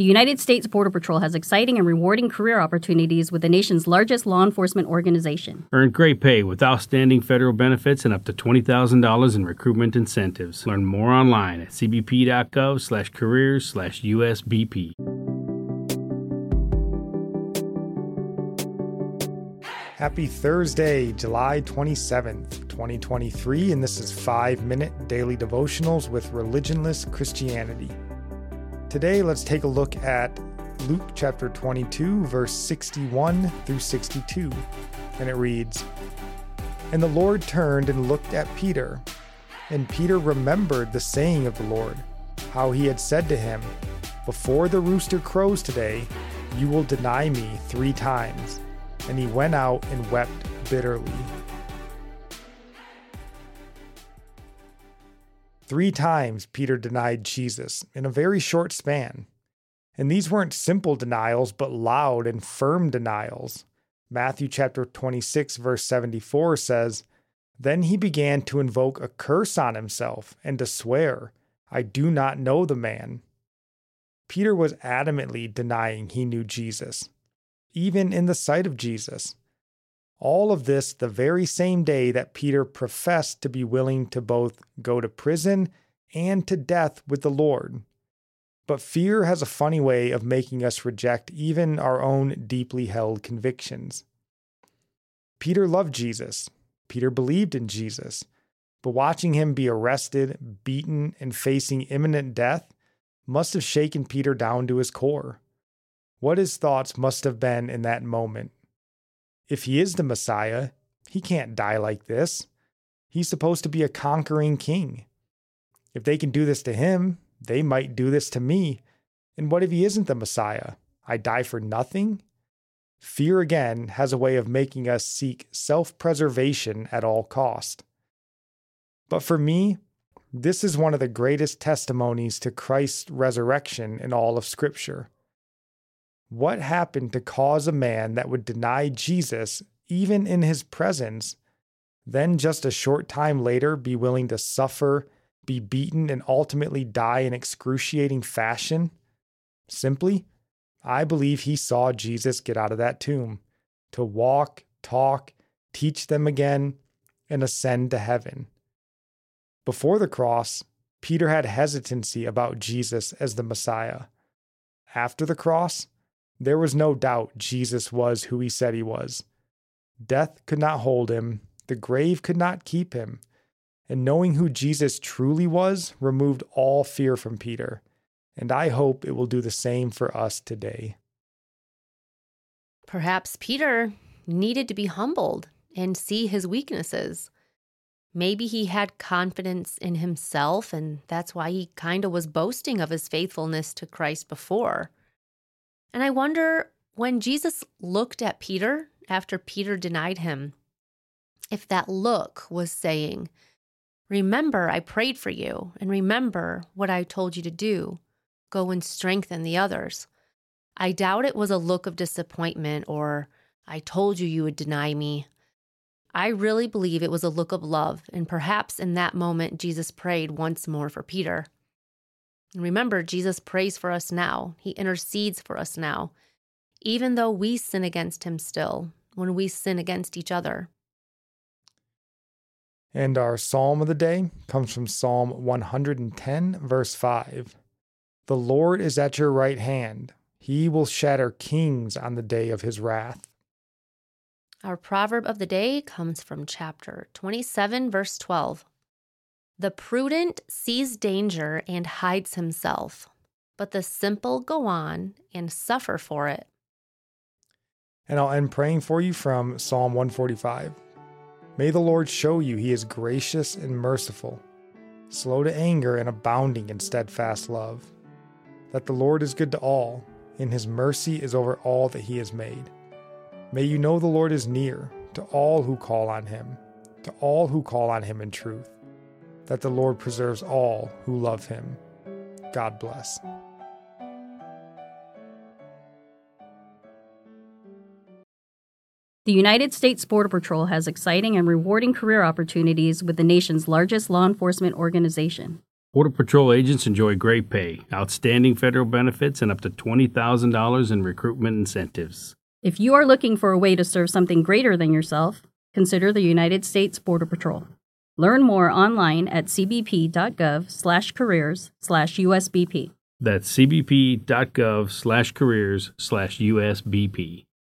The United States Border Patrol has exciting and rewarding career opportunities with the nation's largest law enforcement organization. Earn great pay with outstanding federal benefits and up to $20,000 in recruitment incentives. Learn more online at cbp.gov slash careers slash USBP. Happy Thursday, July 27th, 2023, and this is 5 Minute Daily Devotionals with Religionless Christianity. Today, let's take a look at Luke chapter 22, verse 61 through 62. And it reads And the Lord turned and looked at Peter. And Peter remembered the saying of the Lord, how he had said to him, Before the rooster crows today, you will deny me three times. And he went out and wept bitterly. Three times Peter denied Jesus in a very short span. And these weren't simple denials, but loud and firm denials. Matthew chapter 26, verse 74 says, Then he began to invoke a curse on himself and to swear, I do not know the man. Peter was adamantly denying he knew Jesus, even in the sight of Jesus. All of this the very same day that Peter professed to be willing to both go to prison and to death with the Lord. But fear has a funny way of making us reject even our own deeply held convictions. Peter loved Jesus. Peter believed in Jesus. But watching him be arrested, beaten, and facing imminent death must have shaken Peter down to his core. What his thoughts must have been in that moment if he is the Messiah, he can't die like this. He's supposed to be a conquering king. If they can do this to him, they might do this to me. And what if he isn't the Messiah? I die for nothing? Fear again has a way of making us seek self preservation at all cost. But for me, this is one of the greatest testimonies to Christ's resurrection in all of Scripture. What happened to cause a man that would deny Jesus, even in his presence, then just a short time later be willing to suffer, be beaten, and ultimately die in excruciating fashion? Simply, I believe he saw Jesus get out of that tomb to walk, talk, teach them again, and ascend to heaven. Before the cross, Peter had hesitancy about Jesus as the Messiah. After the cross, there was no doubt Jesus was who he said he was. Death could not hold him, the grave could not keep him. And knowing who Jesus truly was removed all fear from Peter. And I hope it will do the same for us today. Perhaps Peter needed to be humbled and see his weaknesses. Maybe he had confidence in himself, and that's why he kind of was boasting of his faithfulness to Christ before. And I wonder when Jesus looked at Peter after Peter denied him, if that look was saying, Remember, I prayed for you, and remember what I told you to do. Go and strengthen the others. I doubt it was a look of disappointment or, I told you you would deny me. I really believe it was a look of love, and perhaps in that moment, Jesus prayed once more for Peter. And remember, Jesus prays for us now, He intercedes for us now, even though we sin against Him still, when we sin against each other. And our psalm of the day comes from Psalm 110, verse 5. The Lord is at your right hand, He will shatter kings on the day of His wrath. Our proverb of the day comes from chapter 27, verse 12. The prudent sees danger and hides himself, but the simple go on and suffer for it. And I'll end praying for you from Psalm 145. May the Lord show you he is gracious and merciful, slow to anger and abounding in steadfast love. That the Lord is good to all, and his mercy is over all that he has made. May you know the Lord is near to all who call on him, to all who call on him in truth that the Lord preserves all who love him. God bless. The United States Border Patrol has exciting and rewarding career opportunities with the nation's largest law enforcement organization. Border Patrol agents enjoy great pay, outstanding federal benefits, and up to $20,000 in recruitment incentives. If you are looking for a way to serve something greater than yourself, consider the United States Border Patrol. Learn more online at cbp.gov/careers/usbp. That's cbp.gov/careers/usbp.